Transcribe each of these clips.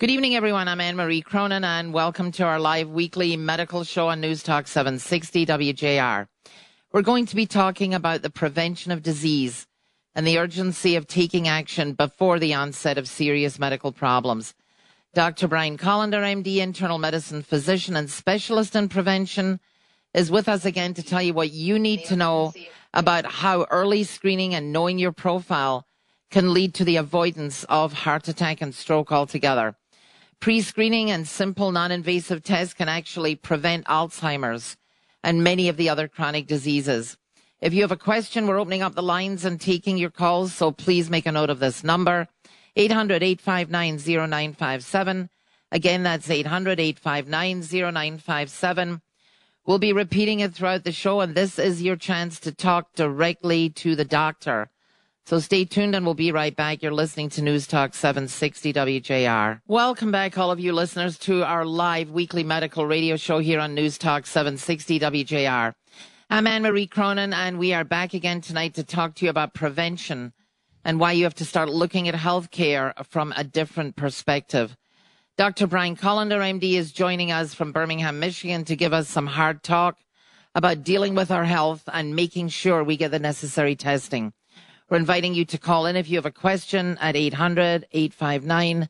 Good evening, everyone. I'm Anne Marie Cronin, and welcome to our live weekly medical show on News Talk 760 WJR. We're going to be talking about the prevention of disease and the urgency of taking action before the onset of serious medical problems. Dr. Brian Kolender, MD, internal medicine physician and specialist in prevention, is with us again to tell you what you need to know about how early screening and knowing your profile can lead to the avoidance of heart attack and stroke altogether. Pre-screening and simple non-invasive tests can actually prevent Alzheimer's and many of the other chronic diseases. If you have a question, we're opening up the lines and taking your calls, so please make a note of this number, 800-859-0957. Again, that's 800-859-0957. We'll be repeating it throughout the show, and this is your chance to talk directly to the doctor. So stay tuned and we'll be right back. You're listening to News Talk 760 WJR. Welcome back, all of you listeners, to our live weekly medical radio show here on News Talk 760 WJR. I'm Anne Marie Cronin, and we are back again tonight to talk to you about prevention and why you have to start looking at healthcare from a different perspective. Dr. Brian Kolender, MD, is joining us from Birmingham, Michigan to give us some hard talk about dealing with our health and making sure we get the necessary testing. We're inviting you to call in if you have a question at 800 859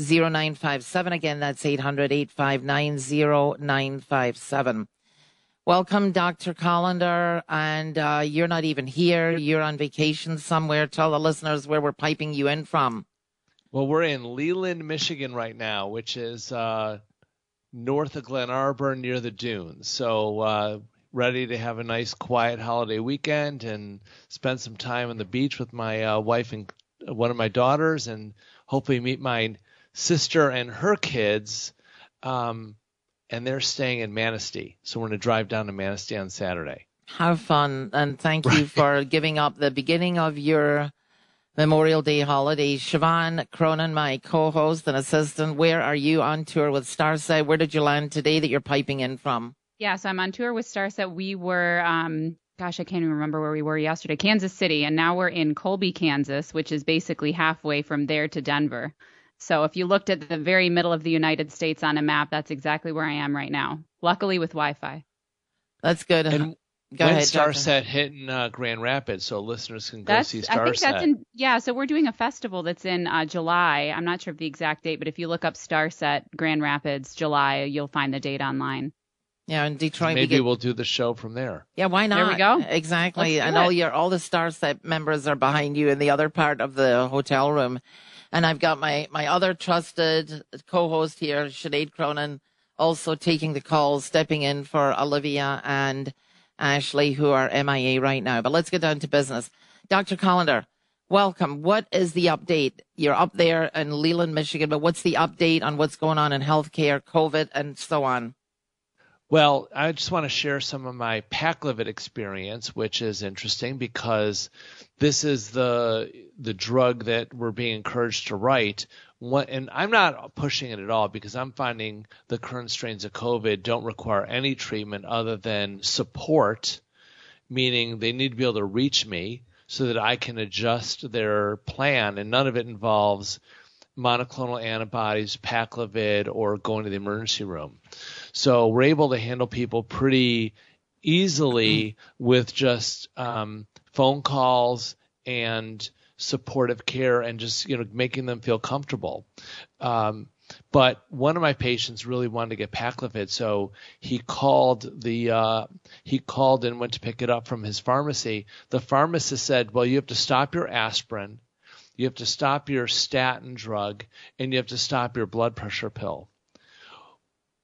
0957. Again, that's 800 859 0957. Welcome, Dr. Kolender. And uh, you're not even here. You're on vacation somewhere. Tell the listeners where we're piping you in from. Well, we're in Leland, Michigan right now, which is uh, north of Glen Arbor near the dunes. So uh, ready to have a nice quiet holiday weekend and spend some time on the beach with my uh, wife and one of my daughters and hopefully meet my sister and her kids um, and they're staying in Manistee so we're going to drive down to Manistee on saturday have fun and thank you for giving up the beginning of your Memorial Day holiday. Siobhan Cronin, my co-host and assistant, where are you on tour with Starset? Where did you land today that you're piping in from? Yeah, so I'm on tour with Starset. We were, um, gosh, I can't even remember where we were yesterday, Kansas City, and now we're in Colby, Kansas, which is basically halfway from there to Denver. So if you looked at the very middle of the United States on a map, that's exactly where I am right now. Luckily with Wi-Fi. That's good. And Go when ahead, Starset hitting uh, Grand Rapids, so listeners can go that's, see Starset. I think that's in yeah. So we're doing a festival that's in uh, July. I'm not sure of the exact date, but if you look up Starset Grand Rapids July, you'll find the date online. Yeah, in Detroit. Maybe we get... we'll do the show from there. Yeah, why not? There we go. Exactly. And all your all the Starset members are behind you in the other part of the hotel room. And I've got my my other trusted co-host here, Sinead Cronin, also taking the calls, stepping in for Olivia and Ashley, who are MIA right now. But let's get down to business. Dr. Kolender, welcome. What is the update? You're up there in Leland, Michigan, but what's the update on what's going on in healthcare, COVID, and so on? Well, I just want to share some of my Paxlovid experience, which is interesting because this is the the drug that we're being encouraged to write. And I'm not pushing it at all because I'm finding the current strains of COVID don't require any treatment other than support, meaning they need to be able to reach me so that I can adjust their plan, and none of it involves monoclonal antibodies, Paxlovid, or going to the emergency room. So we're able to handle people pretty easily with just um, phone calls and supportive care and just you know making them feel comfortable. Um, but one of my patients really wanted to get Paxlovid, so he called the uh, he called and went to pick it up from his pharmacy. The pharmacist said, "Well, you have to stop your aspirin, you have to stop your statin drug, and you have to stop your blood pressure pill."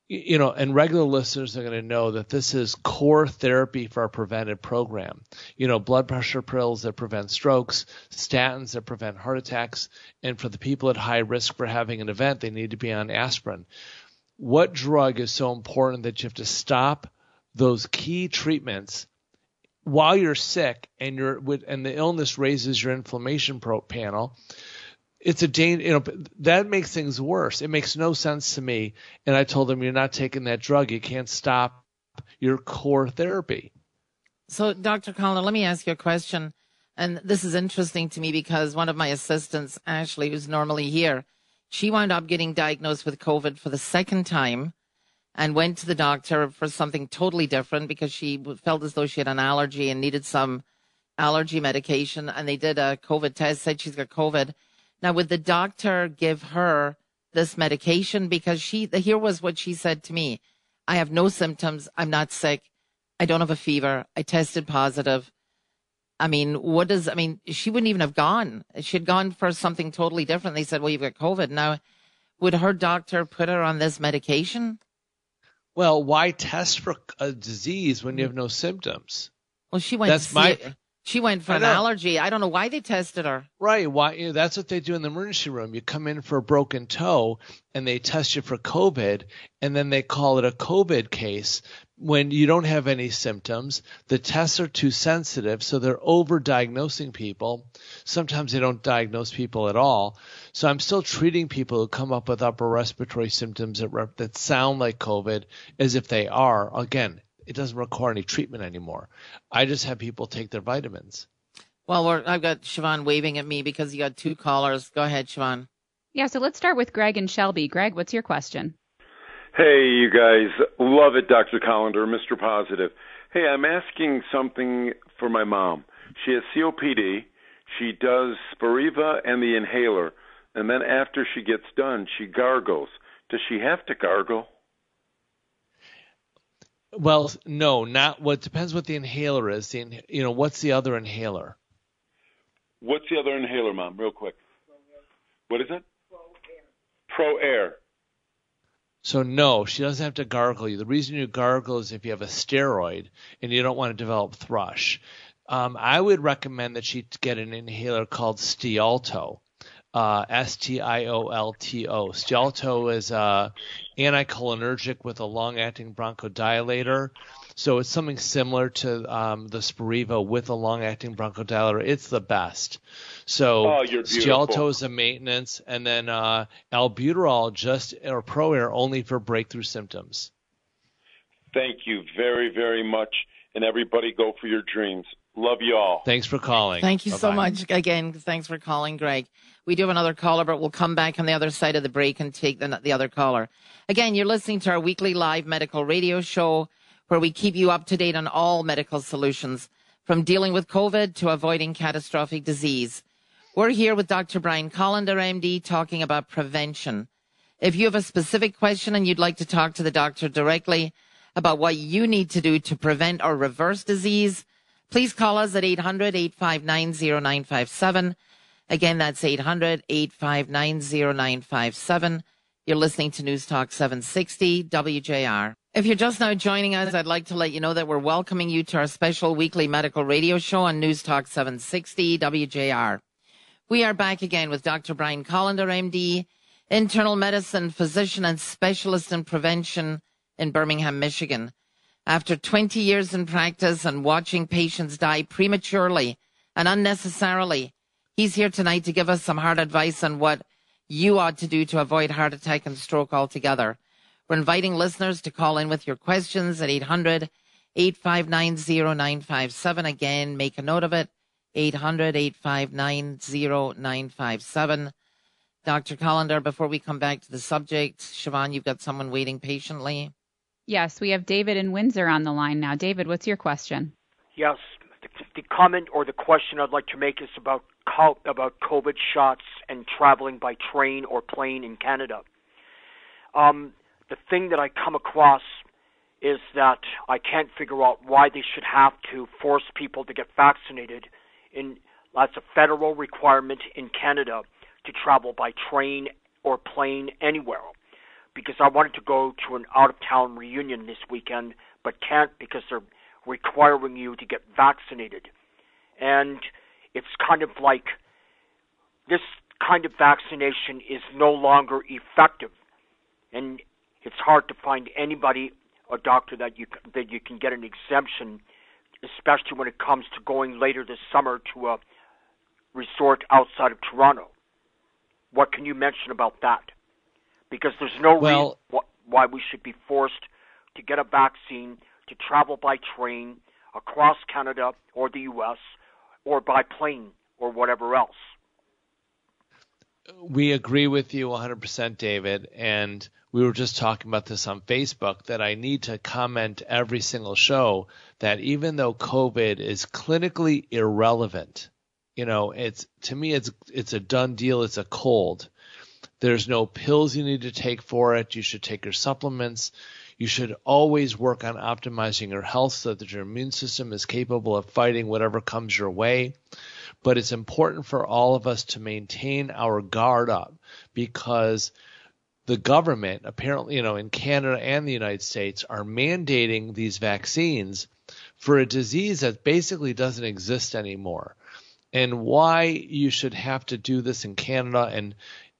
you know, and regular listeners are going to know that this is core therapy for our preventive program. You know, blood pressure pills that prevent strokes, statins that prevent heart attacks, and for the people at high risk for having an event, they need to be on aspirin. What drug is so important that you have to stop those key treatments while you're sick and you're and the illness raises your inflammation pro- panel it's a danger. You know that makes things worse. It makes no sense to me. And I told them, you're not taking that drug. You can't stop your core therapy. So, Dr. Collins, let me ask you a question. And this is interesting to me because one of my assistants, Ashley, who's normally here, She wound up getting diagnosed with COVID for the second time and went to the doctor for something totally different because she felt as though she had an allergy and needed some allergy medication. And they did a COVID test, said she's got COVID. Now, would the doctor give her this medication? Because she, here was what she said to me. I have no symptoms. I'm not sick. I don't have a fever. I tested positive. I mean, what does, I mean, she wouldn't even have gone. She had gone for something totally different. They said, well, you've got COVID. Now, would her doctor put her on this medication? Well, why test for a disease when you have no symptoms? Well, she went. That's my. She went for an allergy. I don't know why they tested her. Right. Why? You know, that's what they do in the emergency room. You come in for a broken toe, and they test you for COVID, and then they call it a COVID case when you don't have any symptoms. The tests are too sensitive, so they're over-diagnosing people. Sometimes they don't diagnose people at all. So I'm still treating people who come up with upper respiratory symptoms that, that sound like COVID as if they are. Again, it doesn't require any treatment anymore. I just have people take their vitamins. Well, I've got Siobhan waving at me because you got two callers. Go ahead, Siobhan. Yeah, so let's start with Greg and Shelby. Greg, what's your question? Hey, you guys. Love it, Dr. Kolender, Mr. Positive. Hey, I'm asking something for my mom. She has COPD. She does Spiriva and the inhaler. And then after she gets done, she gargles. Does she have to gargle? Well, no, not what depends what the inhaler is. The you know, what's the other inhaler? What's the other inhaler, mom? Real quick. What is it? Pro Air. Pro Air. So no, she doesn't have to gargle you. The reason you gargle is if you have a steroid and you don't want to develop thrush. Um, I would recommend that she get an inhaler called Stiolto. Uh, S-T-I-O-L-T-O. Stiolto is uh, anticholinergic with a long-acting bronchodilator. So it's something similar to um, the Spiriva with a long-acting bronchodilator. It's the best. So oh, Stiolto is a maintenance, and then uh, albuterol just or ProAir only for breakthrough symptoms. Thank you very very much, and everybody go for your dreams. Love you all. Thanks for calling. Thank you Bye-bye. so much again. Thanks for calling, Greg. We do have another caller, but we'll come back on the other side of the break and take the, the other caller. Again, you're listening to our weekly live medical radio show where we keep you up to date on all medical solutions from dealing with COVID to avoiding catastrophic disease. We're here with Dr. Brian Kolender, MD, talking about prevention. If you have a specific question and you'd like to talk to the doctor directly about what you need to do to prevent or reverse disease, please call us at 800-859-0957. Again, that's 800-859-0957. You're listening to News Talk 760 WJR. If you're just now joining us, I'd like to let you know that we're welcoming you to our special weekly medical radio show on News Talk 760 WJR. We are back again with Dr. Brian Kolender, MD, internal medicine physician and specialist in prevention in Birmingham, Michigan. After 20 years in practice and watching patients die prematurely and unnecessarily, he's here tonight to give us some hard advice on what you ought to do to avoid heart attack and stroke altogether. We're inviting listeners to call in with your questions at 800 859 0957. Again, make a note of it 800 859 0957. Dr. Kolender, before we come back to the subject, Siobhan, you've got someone waiting patiently. Yes, we have David in Windsor on the line now. David, what's your question? Yes, the, the comment or the question I'd like to make is about about COVID shots and traveling by train or plane in Canada. Um, the thing that I come across is that I can't figure out why they should have to force people to get vaccinated in that's a federal requirement in Canada to travel by train or plane anywhere. Because I wanted to go to an out of town reunion this weekend, but can't because they're requiring you to get vaccinated. And it's kind of like this kind of vaccination is no longer effective. And it's hard to find anybody, a doctor that you that you can get an exemption especially when it comes to going later this summer to a resort outside of Toronto. What can you mention about that? Because there's no well, reason why we should be forced to get a vaccine to travel by train across Canada or the U.S. or by plane or whatever else. we agree with you 100%, David. And we were just talking about this on Facebook that I need to comment every single show that even though COVID is clinically irrelevant, you know, it's to me it's it's a done deal. It's a cold. There's no pills you need to take for it. You should take your supplements. You should always work on optimizing your health so that your immune system is capable of fighting whatever comes your way. But it's important for all of us to maintain our guard up because the government, apparently, you know, in Canada and the United States, are mandating these vaccines for a disease that basically doesn't exist anymore. And why you should have to do this in Canada and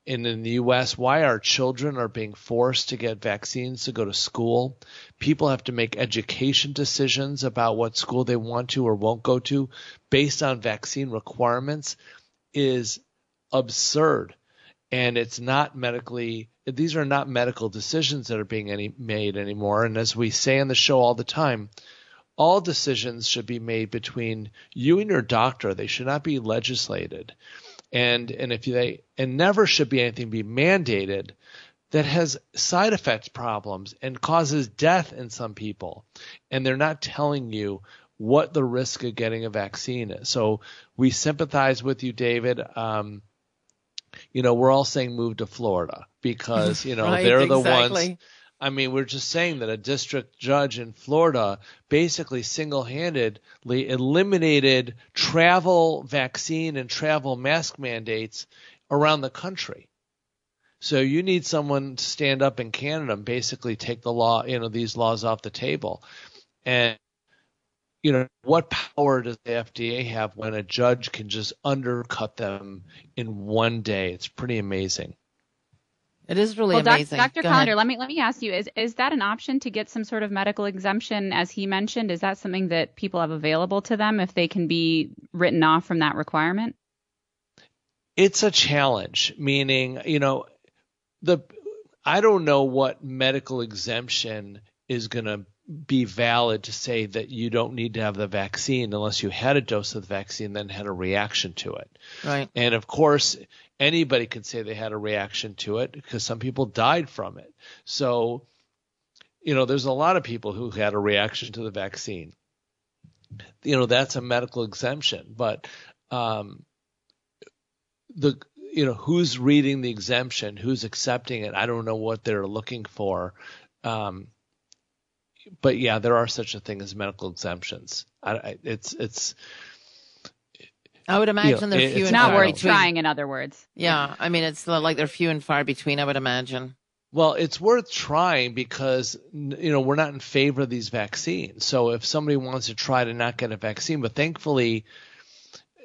in, in the US, why our children are being forced to get vaccines to go to school. People have to make education decisions about what school they want to or won't go to based on vaccine requirements is absurd. And it's not medically, these are not medical decisions that are being any, made anymore. And as we say on the show all the time, all decisions should be made between you and your doctor. They should not be legislated and and if they and never should be anything be mandated that has side effects problems and causes death in some people. And they're not telling you what the risk of getting a vaccine is. So we sympathize with you david. Um, you know we're all saying move to florida because you know right, they're the exactly. ones I mean, we're just saying that a district judge in Florida basically single handedly eliminated travel vaccine and travel mask mandates around the country. So you need someone to stand up in Canada and basically take the law, you know, these laws off the table. And, you know, what power does the FDA have when a judge can just undercut them in one day? It's pretty amazing. It is really well, doc- Dr. Go Kolender, ahead. let me let me ask you: is is that an option to get some sort of medical exemption, as he mentioned? Is that something that people have available to them if they can be written off from that requirement? It's a challenge, meaning, you know, the I don't know what medical exemption is going to be valid to say that you don't need to have the vaccine unless you had a dose of the vaccine then had a reaction to it. Right. And of course, anybody could say they had a reaction to it because some people died from it. So, you know, there's a lot of people who had a reaction to the vaccine. You know, that's a medical exemption, but um, the you know who's reading the exemption, who's accepting it. I don't know what they're looking for. Um, but yeah, there are such a thing as medical exemptions. I, it's it's I would imagine they're it- few it's and Not far worth between. trying, in other words. Yeah, I mean it's like they're few and far between. I would imagine. Well, it's worth trying because you know we're not in favor of these vaccines. So if somebody wants to try to not get a vaccine, but thankfully,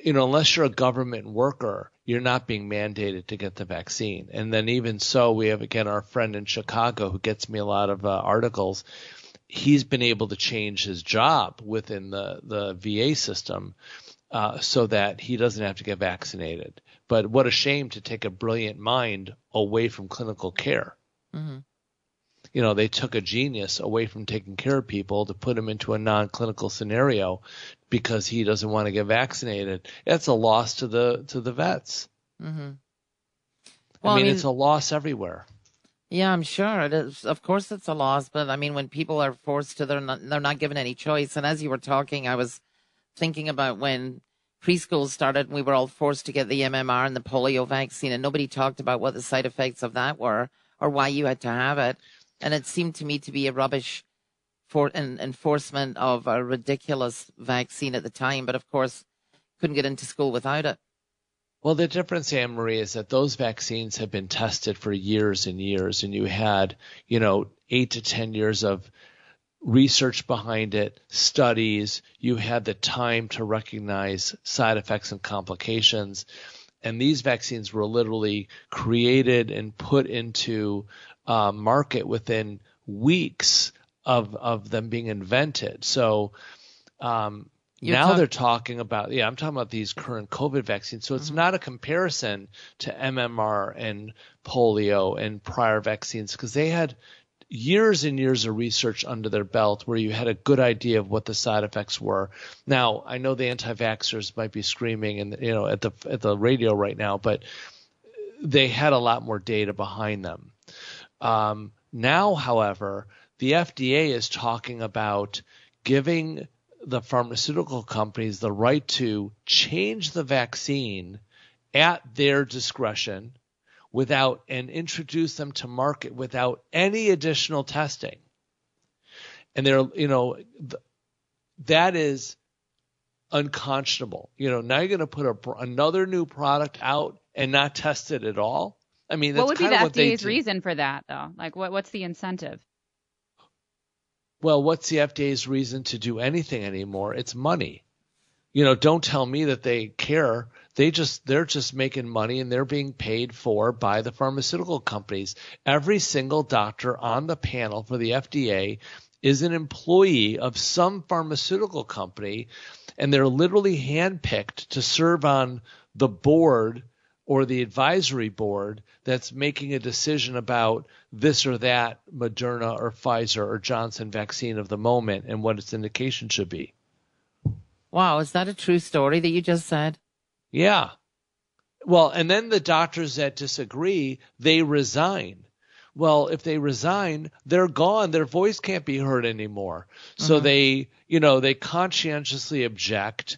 you know, unless you're a government worker, you're not being mandated to get the vaccine. And then even so, we have again our friend in Chicago who gets me a lot of uh, articles. He's been able to change his job within the the VA system uh, so that he doesn't have to get vaccinated. But what a shame to take a brilliant mind away from clinical care hmm you know, they took a genius away from taking care of people to put him into a non-clinical scenario because he doesn't want to get vaccinated. That's a loss to the to the vets. hmm I mean, it's a loss everywhere. Yeah, I'm sure it is. Of course, it's a loss, but I mean, when people are forced to, they're not, they're not given any choice. And as you were talking, I was thinking about when preschool started and we were all forced to get the MMR and the polio vaccine, and nobody talked about what the side effects of that were or why you had to have it. And it seemed to me to be a rubbish for an enforcement of a ridiculous vaccine at the time. But of course, couldn't get into school without it. Well, the difference, Anne Marie, is that those vaccines have been tested for years and years, and you had, you know, eight to ten years of research behind it, studies. You had the time to recognize side effects and complications. And these vaccines were literally created and put into uh, market within weeks of of them being invented. So um, now talk- they're talking about yeah, I'm talking about these current COVID vaccines. So it's not a comparison to MMR and polio and prior vaccines because they had years and years of research under their belt where you had a good idea of what the side effects were. Now, I know the anti-vaxxers might be screaming and you know at the at the radio right now, but they had a lot more data behind them. Um, now, however, the FDA is talking about giving the pharmaceutical companies the right to change the vaccine at their discretion without and introduce them to market without any additional testing. And they're, you know, th- that is unconscionable. You know, now you're going to put a, another new product out and not test it at all. I mean, that's what would be the FDA's reason for that, though? Like, what what's the incentive? Well, what's the FDA's reason to do anything anymore? It's money. You know, don't tell me that they care. They just they're just making money and they're being paid for by the pharmaceutical companies. Every single doctor on the panel for the FDA is an employee of some pharmaceutical company and they're literally handpicked to serve on the board or the advisory board that's making a decision about this or that Moderna or Pfizer or Johnson vaccine of the moment and what its indication should be. Wow, is that a true story that you just said? Yeah. Well, and then the doctors that disagree, they resign. Well, if they resign, they're gone. Their voice can't be heard anymore. So mm-hmm. they, you know, they conscientiously object.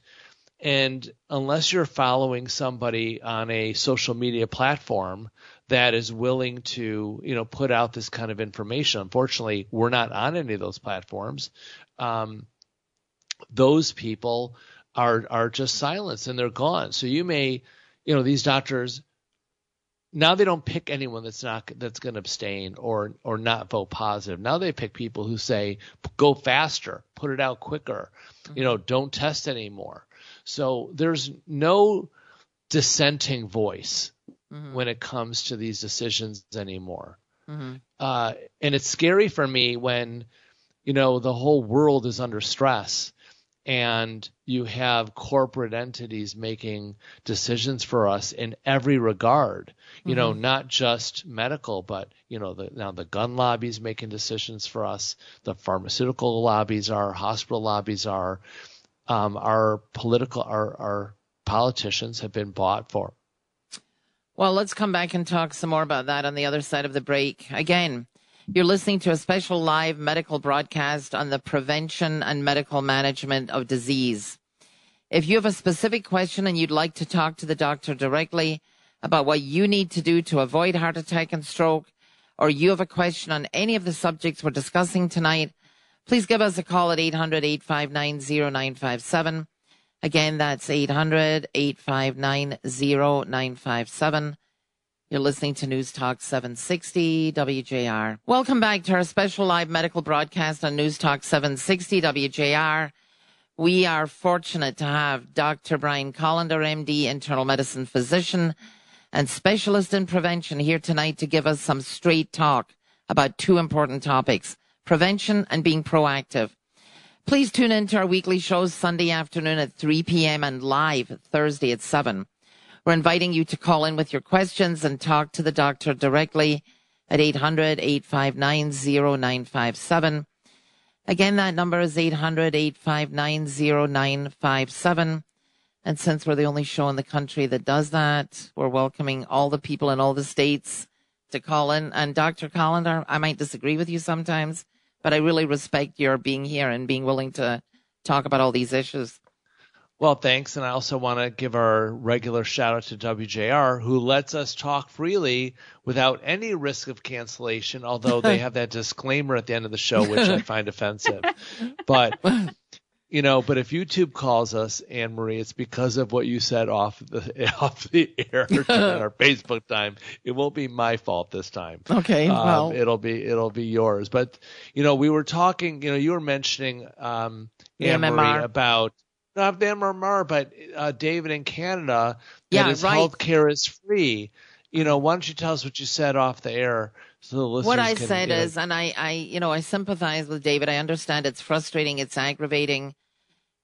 And unless you're following somebody on a social media platform that is willing to, you know, put out this kind of information, unfortunately, we're not on any of those platforms. Um, those people are are just silenced and they're gone. So you may, you know, these doctors now they don't pick anyone that's not that's going to abstain or or not vote positive. Now they pick people who say go faster, put it out quicker, mm-hmm. you know, don't test anymore. So there's no dissenting voice mm-hmm. when it comes to these decisions anymore. Mm-hmm. Uh, and it's scary for me when you know the whole world is under stress and you have corporate entities making decisions for us in every regard. You mm-hmm. know not just medical but you know the, now the gun lobbies making decisions for us. The pharmaceutical lobbies are hospital lobbies are. Um, our political our, our politicians have been bought for. Well let's come back and talk some more about that on the other side of the break. Again you're listening to a special live medical broadcast on the prevention and medical management of disease. If you have a specific question and you'd like to talk to the doctor directly about what you need to do to avoid heart attack and stroke, or you have a question on any of the subjects we're discussing tonight, please give us a call at 800 859 0957. Again, that's 800 859 0957. You're listening to News Talk 760 WJR. Welcome back to our special live medical broadcast on News Talk 760 WJR. We are fortunate to have Dr. Brian Kolender, MD, internal medicine physician and specialist in prevention here tonight to give us some straight talk about two important topics, prevention and being proactive. Please tune in to our weekly shows Sunday afternoon at 3 p.m. and live Thursday at 7. We're inviting you to call in with your questions and talk to the doctor directly at 800 859 0957. Again, that number is 800 859 0957. And since we're the only show in the country that does that, we're welcoming all the people in all the states to call in. And Dr. Kolender, I might disagree with you sometimes, but I really respect your being here and being willing to talk about all these issues. Well, thanks. And I also want to give our regular shout out to WJR, who lets us talk freely without any risk of cancellation, although they have that disclaimer at the end of the show, which I find offensive. But, you know, but if YouTube calls us, Anne Marie, it's because of what you said off the, off the air at our Facebook time. It won't be my fault this time. Okay. Um, well, it'll be, it'll be yours. But, you know, we were talking, you know, you were mentioning, um, Anne Marie about, not the MMR, but uh, David in Canada, that yeah, his right. health care is free. You know, why don't you tell us what you said off the air? So the what I can, said you know, is, and I, I, you know, I sympathize with David. I understand it's frustrating, it's aggravating,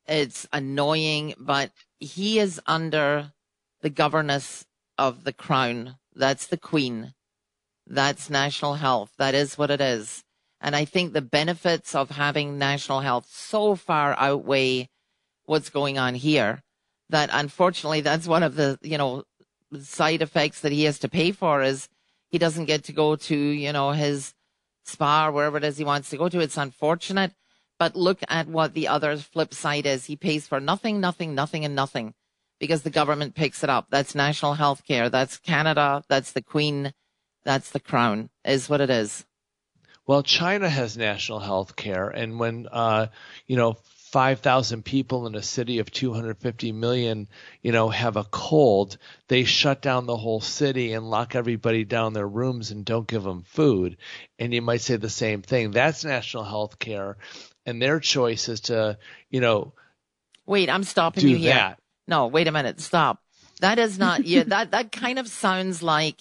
it's annoying, but he is under the governance of the crown. That's the queen. That's national health. That is what it is. And I think the benefits of having national health so far outweigh what's going on here. That unfortunately, that's one of the, you know, side effects that he has to pay for is he doesn't get to go to, you know, his spa or wherever it is he wants to go to. It's unfortunate. But look at what the other flip side is. He pays for nothing, nothing, nothing, and nothing because the government picks it up. That's national health care. That's Canada. That's the Queen. That's the Crown, is what it is. Well, China has national health care. And when, uh, you know, 5,000 people in a city of 250 million, you know, have a cold, they shut down the whole city and lock everybody down their rooms and don't give them food. And you might say the same thing. That's national health care and their choice is to, you know, wait, I'm stopping you here. that. No, wait a minute, stop. That is not. yeah, that that kind of sounds like,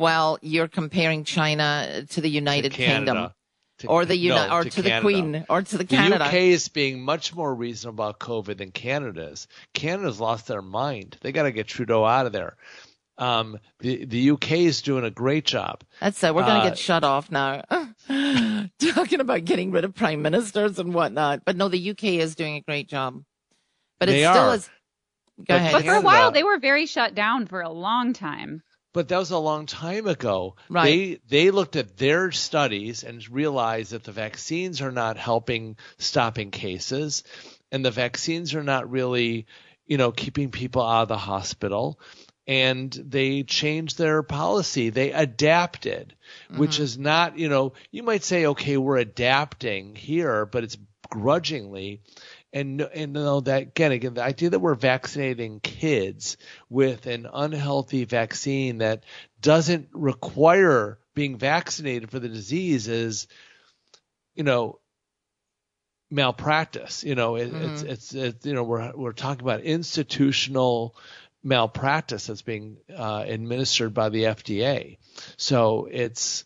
well, you're comparing China to the United to Kingdom. To, or the Uni- no, or to, to, the Queen, or to the, Canada. The UK is being much more reasonable about COVID than Canada is. Canada's lost their mind. They got to get Trudeau out of there. Um, the the UK is doing a great job. That's it. We're going to Uh, get shut off now. Talking about getting rid of prime ministers and whatnot. But no, the UK is doing a great job. But it They still are. is. Go But ahead. But for a while, they were very shut down for a long time. But that was a long time ago. Right. They they looked at their studies and realized that the vaccines are not helping stopping cases, and the vaccines are not really, you know, keeping people out of the hospital. And they changed their policy. They adapted, which mm-hmm. is not, you know, you might say, okay, we're adapting here, but it's grudgingly and and know that again again the idea that we're vaccinating kids with an unhealthy vaccine that doesn't require being vaccinated for the disease is you know malpractice you know it, it's, it's it's you know we're we're talking about institutional malpractice that's being uh, administered by the FDA so it's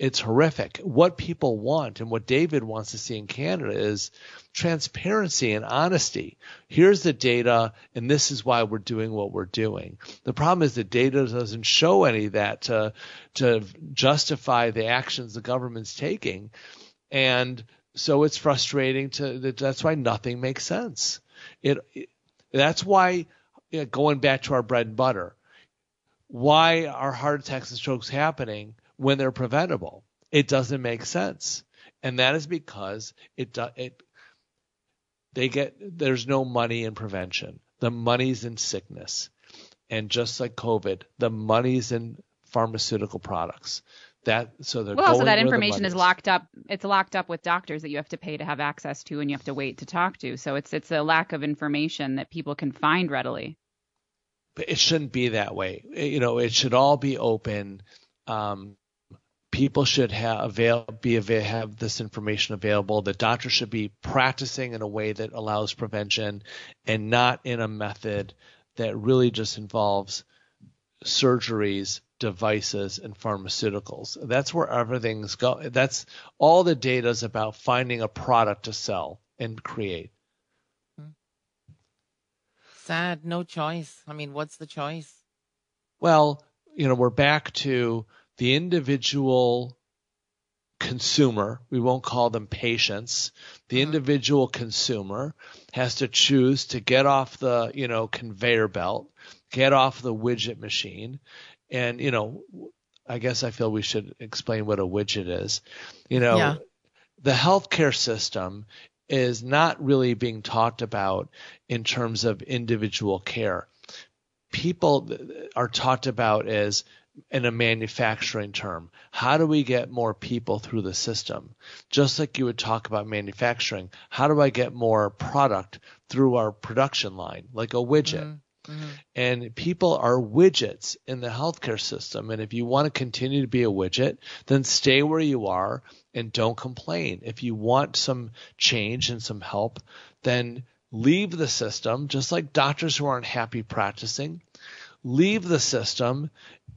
it's horrific. What people want and what David wants to see in Canada is transparency and honesty. Here's the data, and this is why we're doing what we're doing. The problem is the data doesn't show any of that to to justify the actions the government's taking, and so it's frustrating. To that- that's why nothing makes sense. It, it that's why you know, going back to our bread and butter. Why are heart attacks and strokes happening when they're preventable? It doesn't make sense, and that is because it do- it they get there's no money in prevention. The money's in sickness, and just like COVID, the money's in pharmaceutical products. That so they're Well, also that information is locked up. It's locked up with doctors that you have to pay to have access to, and you have to wait to talk to. So it's it's a lack of information that people can find readily. but it shouldn't be that way. It- you know, it should all be open. Um, people should have avail be avail- have this information available. The doctor should be practicing in a way that allows prevention, and not in a method that really just involves surgeries, devices, and pharmaceuticals. That's where everything's go. That's all the data is about finding a product to sell and create. Sad. No choice. I mean, what's the choice? Well, you know, we're back to the individual consumer. We won't call them patients. The uh-huh. individual consumer has to choose to get off the, you know, conveyor belt, get off the widget machine. And, you know, I guess I feel we should explain what a widget is. You know, Yeah. the healthcare system is not really being talked about in terms of individual care. People are talked about as in a manufacturing term. How do we get more people through the system? Just like you would talk about manufacturing. How do I get more product through our production line, like a widget? Mm-hmm. Mm-hmm. And people are widgets in the healthcare system. And if you want to continue to be a widget, then stay where you are and don't complain. If you want some change and some help, then leave the system, just like doctors who aren't happy practicing. Leave the system,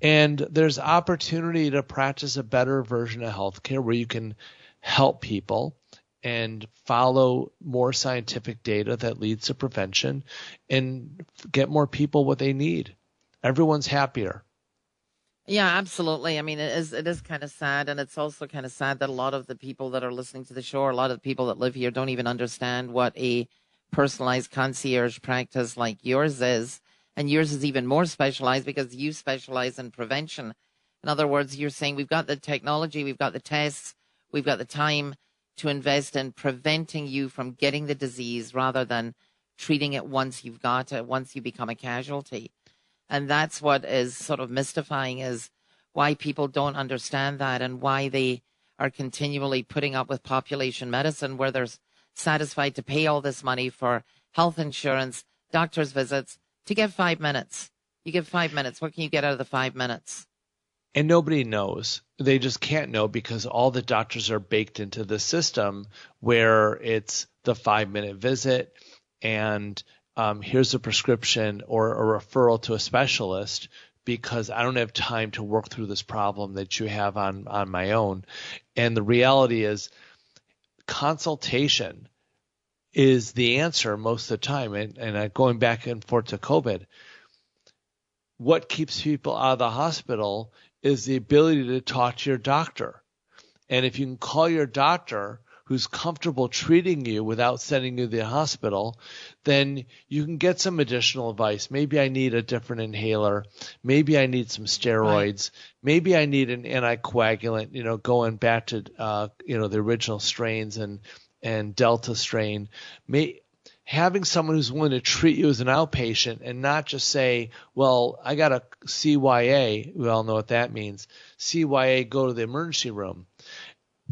and there's opportunity to practice a better version of healthcare where you can help people and follow more scientific data that leads to prevention and get more people what they need. Everyone's happier. Yeah, absolutely. I mean, it is it is kind of sad, and it's also kind of sad that a lot of the people that are listening to the show, a lot of the people that live here, don't even understand what a personalized concierge practice like yours is. And yours is even more specialized because you specialize in prevention. In other words, you're saying we've got the technology, we've got the tests, we've got the time to invest in preventing you from getting the disease rather than treating it once you've got it, once you become a casualty. And that's what is sort of mystifying is why people don't understand that and why they are continually putting up with population medicine where they're satisfied to pay all this money for health insurance, doctor's visits to get five minutes. You get five minutes. What can you get out of the five minutes? and nobody knows. They just can't know because all the doctors are baked into the system where it's the five minute visit and um, here's a prescription or a referral to a specialist because I don't have time to work through this problem that you have on, on my own. And the reality is, consultation is the answer most of the time. And, and going back and forth to COVID, what keeps people out of the hospital is the ability to talk to your doctor. And if you can call your doctor who's comfortable treating you without sending you to the hospital, then you can get some additional advice. Maybe I need a different inhaler. Maybe I need some steroids. Right. Maybe I need an anticoagulant, you know, going back to, uh, you know, the original strains and, and Delta strain. May, having someone who's willing to treat you as an outpatient and not just say, well, I got a CYA. We all know what that means. CYA, go to the emergency room.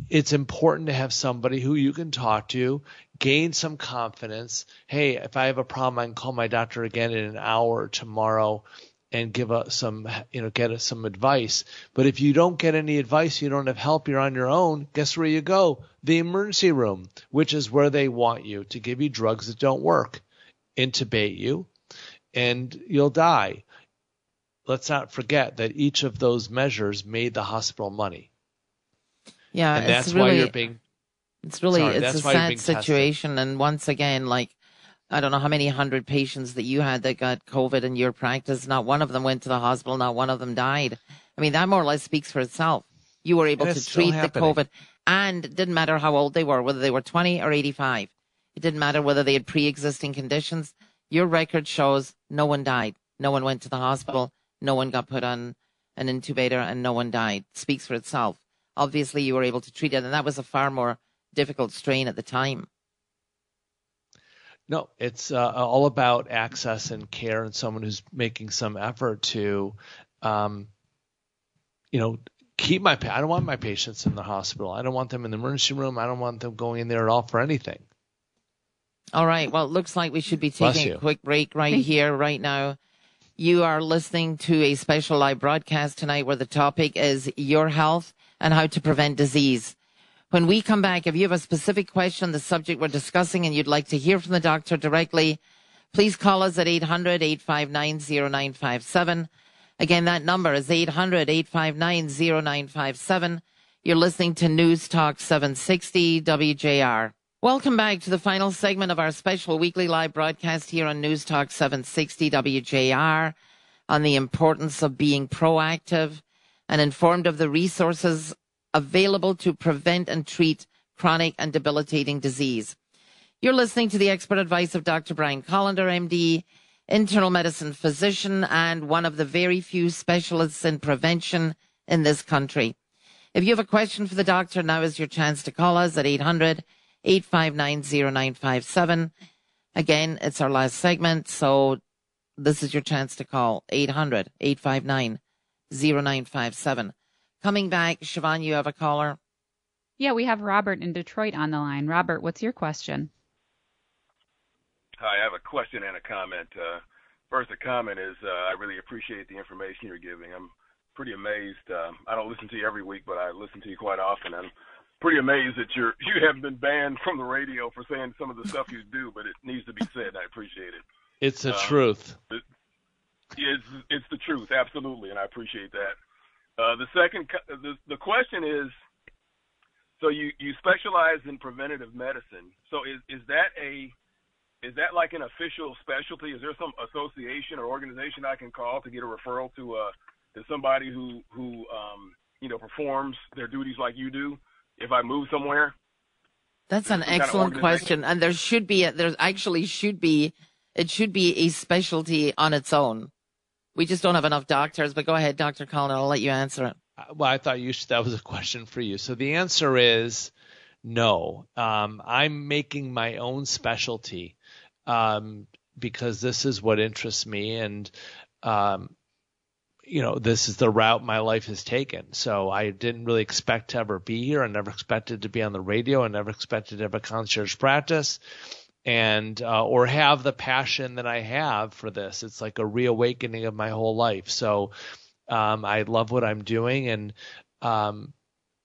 It's important to have somebody who you can talk to, gain some confidence. Hey, if I have a problem, I can call my doctor again in an hour tomorrow and give us some, you know, get us some advice. But if you don't get any advice, you don't have help, you're on your own, guess where you go? The emergency room, which is where they want you to give you drugs that don't work, intubate you, and you'll die. Let's not forget that each of those measures made the hospital money. Yeah, and that's really, why you're being. It's really sorry, it's a sad situation, tested. and once again, like I don't know how many hundred patients that you had that got COVID in your practice. Not one of them went to the hospital. Not one of them died. I mean, that more or less speaks for itself. You were able to treat the COVID and it didn't matter how old they were, whether they were 20 or 85. It didn't matter whether they had pre-existing conditions. Your record shows no one died. No one went to the hospital. No one got put on an intubator and no one died. It speaks for itself. Obviously you were able to treat it and that was a far more difficult strain at the time. No, it's uh, all about access and care, and someone who's making some effort to, um, you know, keep my. I don't want my patients in the hospital. I don't want them in the emergency room. I don't want them going in there at all for anything. All right. Well, it looks like we should be taking a quick break right here, right now. You are listening to a special live broadcast tonight where the topic is your health and how to prevent disease. When we come back, if you have a specific question on the subject we're discussing and you'd like to hear from the doctor directly, please call us at 800-859-0957. Again, that number is 800-859-0957. You're listening to News Talk 760 WJR. Welcome back to the final segment of our special weekly live broadcast here on News Talk 760 WJR on the importance of being proactive and informed of the resources available to prevent and treat chronic and debilitating disease. You're listening to the expert advice of Dr. Brian Kolender, MD, internal medicine physician, and one of the very few specialists in prevention in this country. If you have a question for the doctor, now is your chance to call us at 800 859 0957. Again, it's our last segment, so this is your chance to call 800 859 0957. Coming back, Siobhan, you have a caller? Yeah, we have Robert in Detroit on the line. Robert, what's your question? Hi, I have a question and a comment. Uh, first, the comment is uh, I really appreciate the information you're giving. I'm pretty amazed. Um, I don't listen to you every week, but I listen to you quite often. I'm pretty amazed that you're you haven't been banned from the radio for saying some of the stuff you do, but it needs to be said. I appreciate it. It's the um, truth. It, it's it's the truth, absolutely, and I appreciate that. Uh, the second, the, the question is, so you, you specialize in preventative medicine. So is, is that a is that like an official specialty? Is there some association or organization I can call to get a referral to uh to somebody who who um you know performs their duties like you do? If I move somewhere, that's an excellent question, and there should be a, there actually should be it should be a specialty on its own. We just don't have enough doctors. But go ahead, Dr. Collin. I'll let you answer it. Uh, well, I thought you should, that was a question for you. So the answer is no. Um, I'm making my own specialty um, because this is what interests me, and um, you know, this is the route my life has taken. So I didn't really expect to ever be here. I never expected to be on the radio. I never expected to have a concierge practice and uh, or have the passion that I have for this. It's like a reawakening of my whole life. So um, I love what I'm doing, and um,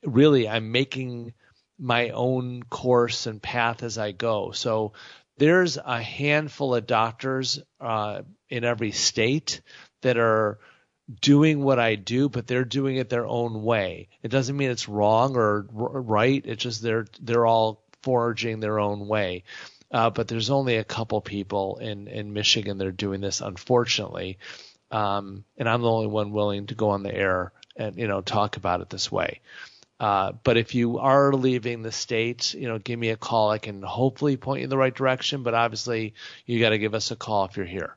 really, I'm making my own course and path as I go. So there's a handful of doctors uh, in every state that are doing what I do, but they're doing it their own way. It doesn't mean it's wrong or right. It's just they're they're all forging their own way. Uh, but there's only a couple people in in Michigan that are doing this, unfortunately. Um, and I'm the only one willing to go on the air and you know talk about it this way. Uh, but if you are leaving the state, you know, give me a call. I can hopefully point you in the right direction. But obviously, you got to give us a call if you're here.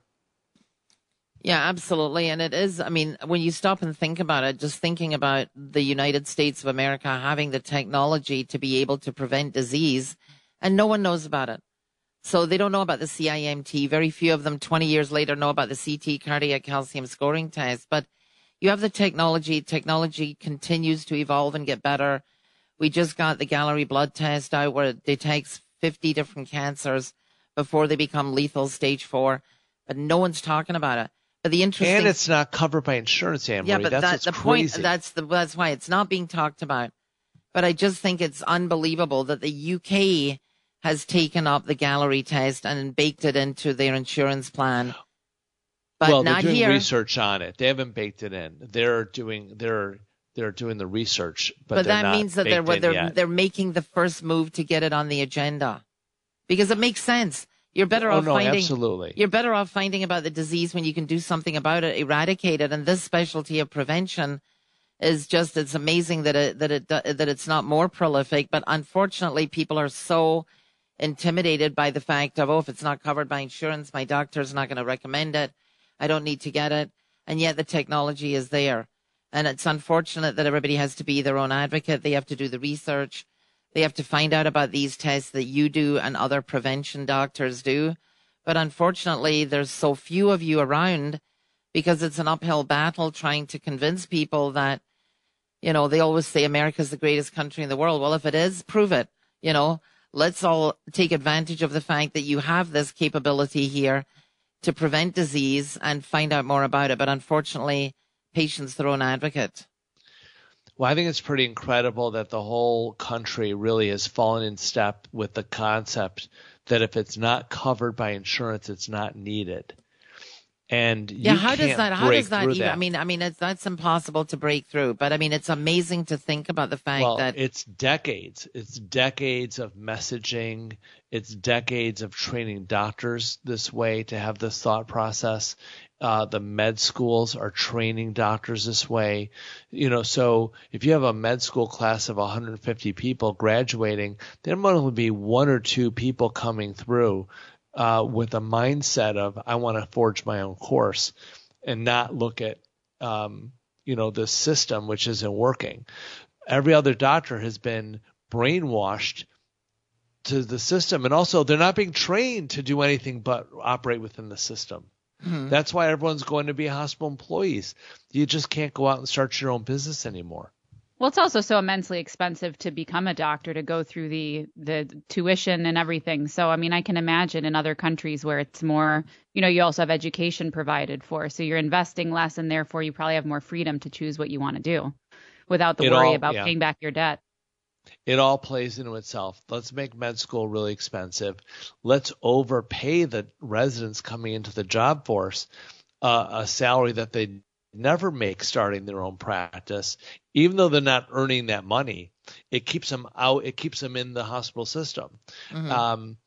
Yeah, absolutely. And it is, I mean, when you stop and think about it, just thinking about the United States of America having the technology to be able to prevent disease, and no one knows about it. So they don't know about the CIMT. Very few of them 20 years later know about the CT cardiac calcium scoring test. But you have the technology. Technology continues to evolve and get better. We just got the Galleri blood test out where it detects 50 different cancers before they become lethal stage four, but no one's talking about it. But the interesting and it's not covered by insurance, Anne Yeah, but that's that, the crazy. point that's the that's why it's not being talked about. But I just think it's unbelievable that the UK has taken up the Galleri test and baked it into their insurance plan. But well, not they're doing here. research on it. They haven't baked it in. They're doing they're they're doing the research, but, but that means that they're they're yet. they're making the first move to get it on the agenda because it makes sense. You're better oh, off no, finding absolutely. you're better off finding about the disease when you can do something about it, eradicate it. And this specialty of prevention is just it's amazing that it that it that it's not more prolific. But unfortunately, people are so intimidated by the fact of oh, if it's not covered by insurance, my doctor's not going to recommend it. I don't need to get it. And yet the technology is there. And it's unfortunate that everybody has to be their own advocate. They have to do the research. They have to find out about these tests that you do and other prevention doctors do. But unfortunately, there's so few of you around because it's an uphill battle trying to convince people that, you know, they always say America's the greatest country in the world. Well, if it is, prove it. You know, let's all take advantage of the fact that you have this capability here to prevent disease and find out more about it. But unfortunately, patients their own advocate. Well, I think it's pretty incredible that the whole country really has fallen in step with the concept that if it's not covered by insurance, it's not needed. And yeah, how does that? How does that, even? I mean, I mean, it's that's impossible to break through. But I mean, it's amazing to think about the fact well, that it's decades. It's decades of messaging. It's decades of training doctors this way to have this thought process. Uh, the med schools are training doctors this way. You know, so if you have a med school class of 150 people graduating, there might only be one or two people coming through uh, with a mindset of I want to forge my own course and not look at um, you know the system which isn't working. Every other doctor has been brainwashed to the system, and also they're not being trained to do anything but operate within the system. Mhm. That's why everyone's going to be hospital employees. You just can't go out and start your own business anymore. Well, it's also so immensely expensive to become a doctor to go through the the tuition and everything. So, I mean, I can imagine in other countries where it's more, you know, you also have education provided for, so you're investing less, and therefore you probably have more freedom to choose what you want to do, without the It worry all- about yeah. paying back your debt. It all plays into itself. Let's make med school really expensive. Let's overpay the residents coming into the job force uh, a salary that they never make starting their own practice, even though they're not earning that money. It keeps them out. It keeps them in the hospital system. Mhm. Um,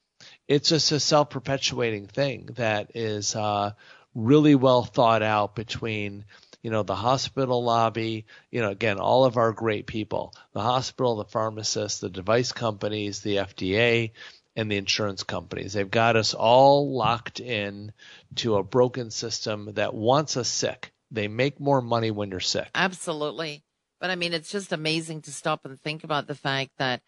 it's just a self-perpetuating thing that is uh, really well thought out between you know the hospital lobby you know again all of our great people the hospital the pharmacists the device companies the fda and the insurance companies. They've got us all locked in to a broken system that wants us sick. They make more money when you're sick. Absolutely. But I mean, it's just amazing to stop and think about the fact that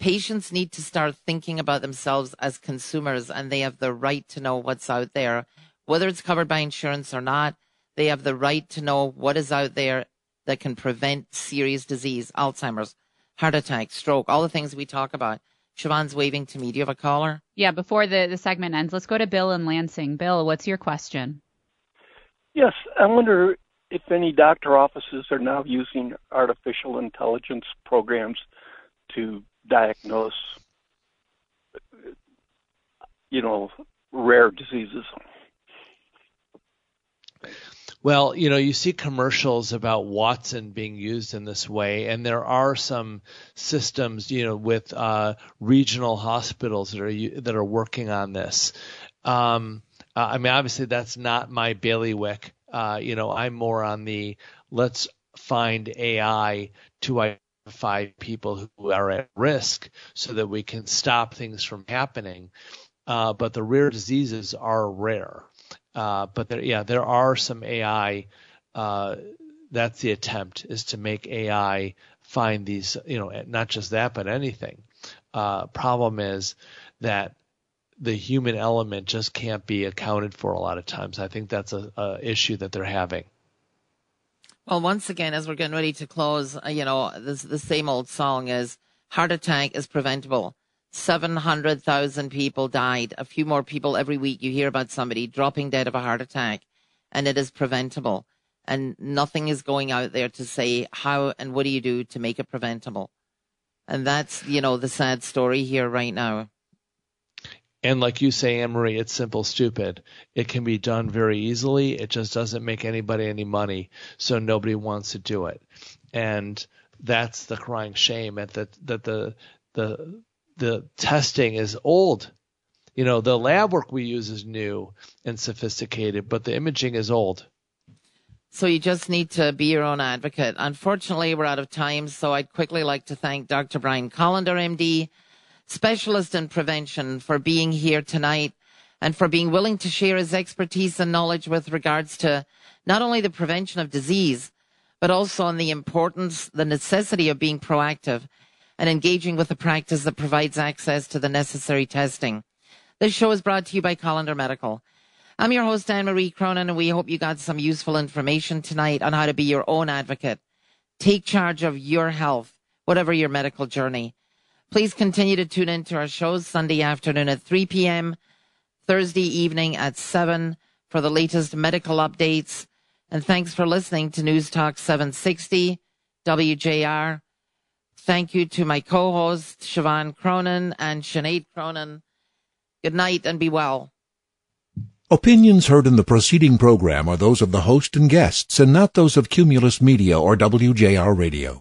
patients need to start thinking about themselves as consumers and they have the right to know what's out there, whether it's covered by insurance or not. They have the right to know what is out there that can prevent serious disease, Alzheimer's, heart attack, stroke, all the things we talk about. Siobhan's waving to me. Do you have a caller? Yeah, before the, the segment ends, let's go to Bill in Lansing. Bill, what's your question? Yes, I wonder if any doctor offices are now using artificial intelligence programs to diagnose, you know, rare diseases. Well, you know, you see commercials about Watson being used in this way, and there are some systems, you know, with uh, regional hospitals that are that are working on this. Um, uh, I mean, obviously, that's not my bailiwick. Uh, you know, I'm more on the let's find AI to identify people who are at risk so that we can stop things from happening. Uh, but the rare diseases are rare. Uh, but there, yeah, there are some AI. Uh, that's the attempt is to make AI find these, you know, not just that, but anything. Uh, problem is that the human element just can't be accounted for a lot of times. I think that's a, a issue that they're having. Well, once again, as we're getting ready to close, uh, you know, this, the same old song is heart attack is preventable. 700,000 people died. A few more people every week. You hear about somebody dropping dead of a heart attack and it is preventable. And nothing is going out there to say how and what do you do to make it preventable. And that's, you know, the sad story here right now. And like you say, Anne Marie, it's simple, stupid. It can be done very easily. It just doesn't make anybody any money, so nobody wants to do it. And that's the crying shame at that that the the the testing is old. You know, the lab work we use is new and sophisticated, but the imaging is old. So you just need to be your own advocate. Unfortunately, we're out of time, so I'd quickly like to thank Dr. Brian Kolender, MD, specialist in prevention, for being here tonight and for being willing to share his expertise and knowledge with regards to not only the prevention of disease, but also on the importance, the necessity of being proactive and engaging with a practice that provides access to the necessary testing. This show is brought to you by Kolender Medical. I'm your host, Anne Marie Cronin, and we hope you got some useful information tonight on how to be your own advocate. Take charge of your health, whatever your medical journey. Please continue to tune in to our shows Sunday afternoon at 3 p.m., Thursday evening at 7 for the latest medical updates. And thanks for listening to News Talk 760 WJR. Thank you to my co-hosts, Siobhan Cronin and Sinead Cronin. Good night and be well. Opinions heard in the preceding program are those of the host and guests and not those of Cumulus Media or WJR Radio.